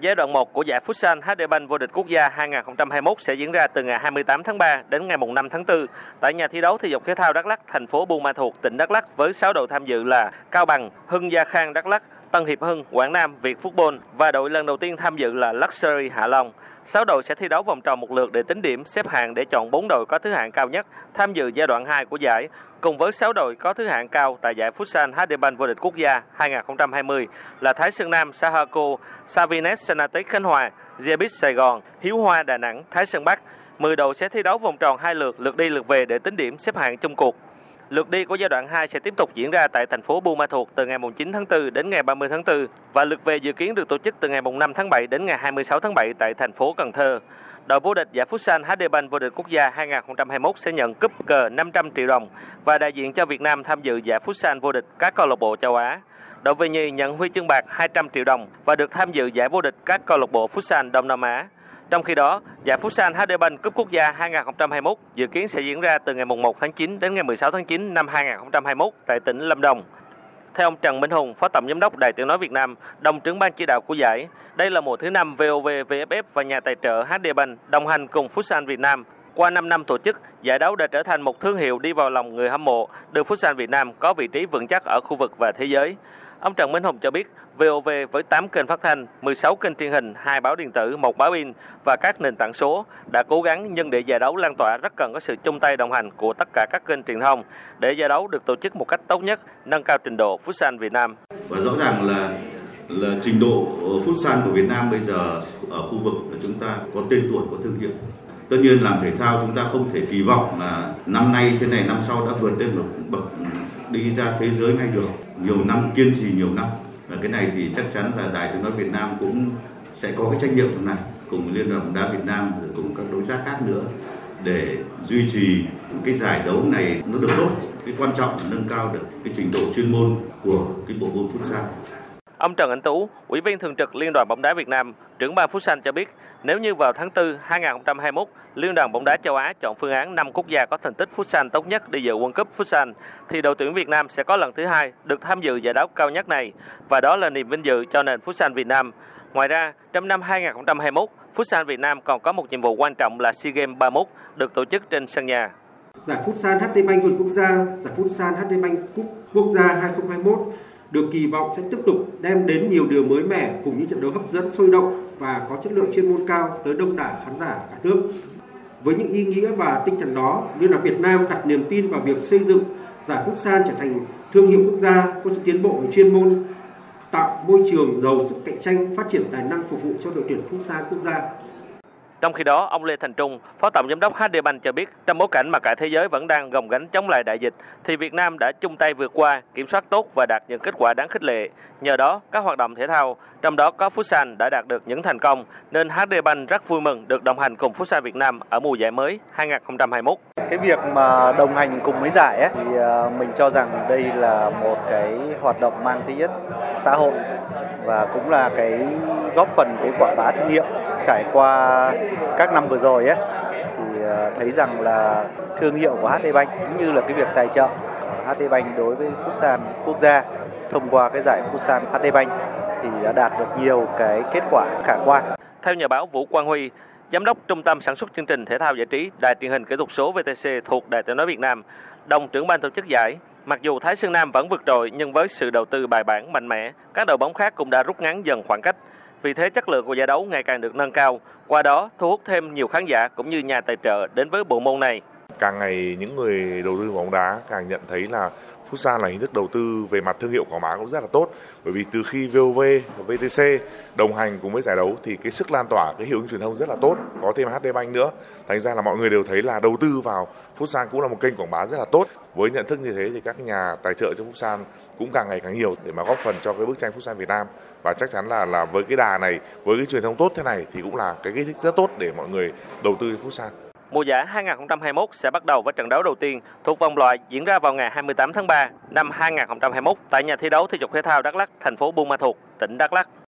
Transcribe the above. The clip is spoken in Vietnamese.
Giai đoạn 1 của giải Futsal HD Bank vô địch quốc gia 2021 sẽ diễn ra từ ngày 28 tháng 3 đến ngày 5 tháng 4 tại nhà thi đấu thể dục thể thao Đắk Lắk, thành phố Buôn Ma Thuột, tỉnh Đắk Lắk với 6 đội tham dự là Cao Bằng, Hưng Gia Khang Đắk Lắk, Tân Hiệp Hưng, Quảng Nam, Việt Football và đội lần đầu tiên tham dự là Luxury Hạ Long. 6 đội sẽ thi đấu vòng tròn một lượt để tính điểm, xếp hạng để chọn 4 đội có thứ hạng cao nhất tham dự giai đoạn 2 của giải, cùng với 6 đội có thứ hạng cao tại giải Futsal HD Bank vô địch quốc gia 2020 là Thái Sơn Nam, Sahako, Savines Senatech Khánh Hòa, Zebis Sài Gòn, Hiếu Hoa Đà Nẵng, Thái Sơn Bắc. 10 đội sẽ thi đấu vòng tròn hai lượt, lượt đi lượt về để tính điểm xếp hạng chung cuộc. Lượt đi của giai đoạn 2 sẽ tiếp tục diễn ra tại thành phố Buôn Ma Thuột từ ngày 9 tháng 4 đến ngày 30 tháng 4 và lượt về dự kiến được tổ chức từ ngày 5 tháng 7 đến ngày 26 tháng 7 tại thành phố Cần Thơ. Đội vô địch giải Futsal HD Bank vô địch quốc gia 2021 sẽ nhận cúp cờ 500 triệu đồng và đại diện cho Việt Nam tham dự giải Futsal vô địch các câu lạc bộ châu Á. Đội về nhì nhận huy chương bạc 200 triệu đồng và được tham dự giải vô địch các câu lạc bộ Futsal Đông Nam Á. Trong khi đó, giải Futsal HD Bank Cúp Quốc gia 2021 dự kiến sẽ diễn ra từ ngày 1 tháng 9 đến ngày 16 tháng 9 năm 2021 tại tỉnh Lâm Đồng. Theo ông Trần Minh Hùng, Phó Tổng Giám đốc Đài Tiếng Nói Việt Nam, đồng trưởng ban chỉ đạo của giải, đây là mùa thứ năm VOV, VFF và nhà tài trợ HD Bank đồng hành cùng Futsal Việt Nam. Qua 5 năm tổ chức, giải đấu đã trở thành một thương hiệu đi vào lòng người hâm mộ, đưa Futsal Việt Nam có vị trí vững chắc ở khu vực và thế giới. Ông Trần Minh Hùng cho biết, VOV với 8 kênh phát thanh, 16 kênh truyền hình, 2 báo điện tử, 1 báo in và các nền tảng số đã cố gắng nhưng để giải đấu lan tỏa rất cần có sự chung tay đồng hành của tất cả các kênh truyền thông để giải đấu được tổ chức một cách tốt nhất, nâng cao trình độ Futsal Việt Nam. Và rõ ràng là là trình độ Futsal của Việt Nam bây giờ ở khu vực là chúng ta có tên tuổi, có thương hiệu. Tất nhiên làm thể thao chúng ta không thể kỳ vọng là năm nay thế này năm sau đã vượt lên một bậc đi ra thế giới ngay được. Nhiều năm kiên trì nhiều năm. Và cái này thì chắc chắn là đài tiếng nói Việt Nam cũng sẽ có cái trách nhiệm trong này cùng liên đoàn bóng đá Việt Nam rồi cùng các đối tác khác nữa để duy trì cái giải đấu này nó được tốt. Cái quan trọng là nâng cao được cái trình độ chuyên môn của cái bộ môn futsal. Ông Trần Anh Tú, Ủy viên thường trực Liên đoàn bóng đá Việt Nam, trưởng ban Futsal cho biết, nếu như vào tháng 4 2021, Liên đoàn bóng đá châu Á chọn phương án 5 quốc gia có thành tích Futsal tốt nhất đi dự World Cup Futsal, thì đội tuyển Việt Nam sẽ có lần thứ hai được tham dự giải đấu cao nhất này, và đó là niềm vinh dự cho nền Futsal Việt Nam. Ngoài ra, trong năm 2021, Futsal Việt Nam còn có một nhiệm vụ quan trọng là SEA Games 31 được tổ chức trên sân nhà. Giải Futsal HD Bank Quốc gia, giải Futsal HD Bank Quốc gia 2021 được kỳ vọng sẽ tiếp tục đem đến nhiều điều mới mẻ cùng những trận đấu hấp dẫn sôi động và có chất lượng chuyên môn cao tới đông đảo khán giả cả nước. Với những ý nghĩa và tinh thần đó, Liên đoàn Việt Nam đặt niềm tin vào việc xây dựng giải Futsal trở thành thương hiệu quốc gia có sự tiến bộ về chuyên môn, tạo môi trường giàu sức cạnh tranh, phát triển tài năng phục vụ cho đội tuyển Futsal quốc gia. Trong khi đó, ông Lê Thành Trung, Phó Tổng Giám đốc HD Bank cho biết, trong bối cảnh mà cả thế giới vẫn đang gồng gánh chống lại đại dịch, thì Việt Nam đã chung tay vượt qua, kiểm soát tốt và đạt những kết quả đáng khích lệ. Nhờ đó, các hoạt động thể thao, trong đó có Futsal đã đạt được những thành công, nên HD Bank rất vui mừng được đồng hành cùng Futsal Việt Nam ở mùa giải mới 2021. Cái việc mà đồng hành cùng với giải ấy, thì à, mình cho rằng đây là một cái hoạt động mang tính chất xã hội và cũng là cái góp phần cái quảng bá thương hiệu trải qua các năm vừa rồi ấy thì ờ, thấy rằng là thương hiệu của HD Bank cũng như là cái việc tài trợ HD Bank đối với Futsal quốc gia thông qua cái giải Futsal HD Bank thì đã đạt được nhiều cái kết quả khả quan. Theo nhà báo Vũ Quang Huy, Giám đốc Trung tâm Sản xuất chương trình thể thao giải trí Đài truyền hình kỹ thuật số VTC thuộc Đài tiếng nói Việt Nam, đồng trưởng ban tổ chức giải, mặc dù Thái Sơn Nam vẫn vượt trội nhưng với sự đầu tư bài bản mạnh mẽ, các đội bóng khác cũng đã rút ngắn dần khoảng cách. Vì thế chất lượng của giải đấu ngày càng được nâng cao, qua đó thu hút thêm nhiều khán giả cũng như nhà tài trợ đến với bộ môn này. Càng ngày những người đầu tư bóng đá càng nhận thấy là Futsal là hình thức đầu tư về mặt thương hiệu quảng bá cũng rất là tốt. Bởi vì từ khi VOV và VTC đồng hành cùng với giải đấu thì cái sức lan tỏa, cái hiệu ứng truyền thông rất là tốt. Có thêm HD Bank nữa. Thành ra là mọi người đều thấy là đầu tư vào Futsal cũng là một kênh quảng bá rất là tốt. Với nhận thức như thế thì các nhà tài trợ cho Futsal cũng càng ngày càng nhiều để mà góp phần cho cái bức tranh Futsal Việt Nam. Và chắc chắn là là với cái đà này, với cái truyền thông tốt thế này thì cũng là cái kích thích rất tốt để mọi người đầu tư Futsal. Mùa giải 2021 sẽ bắt đầu với trận đấu đầu tiên thuộc vòng loại diễn ra vào ngày 28 tháng 3 năm 2021 tại nhà thi đấu thể dục thể thao Đắk Lắk, thành phố Buôn Ma Thuột, tỉnh Đắk Lắk.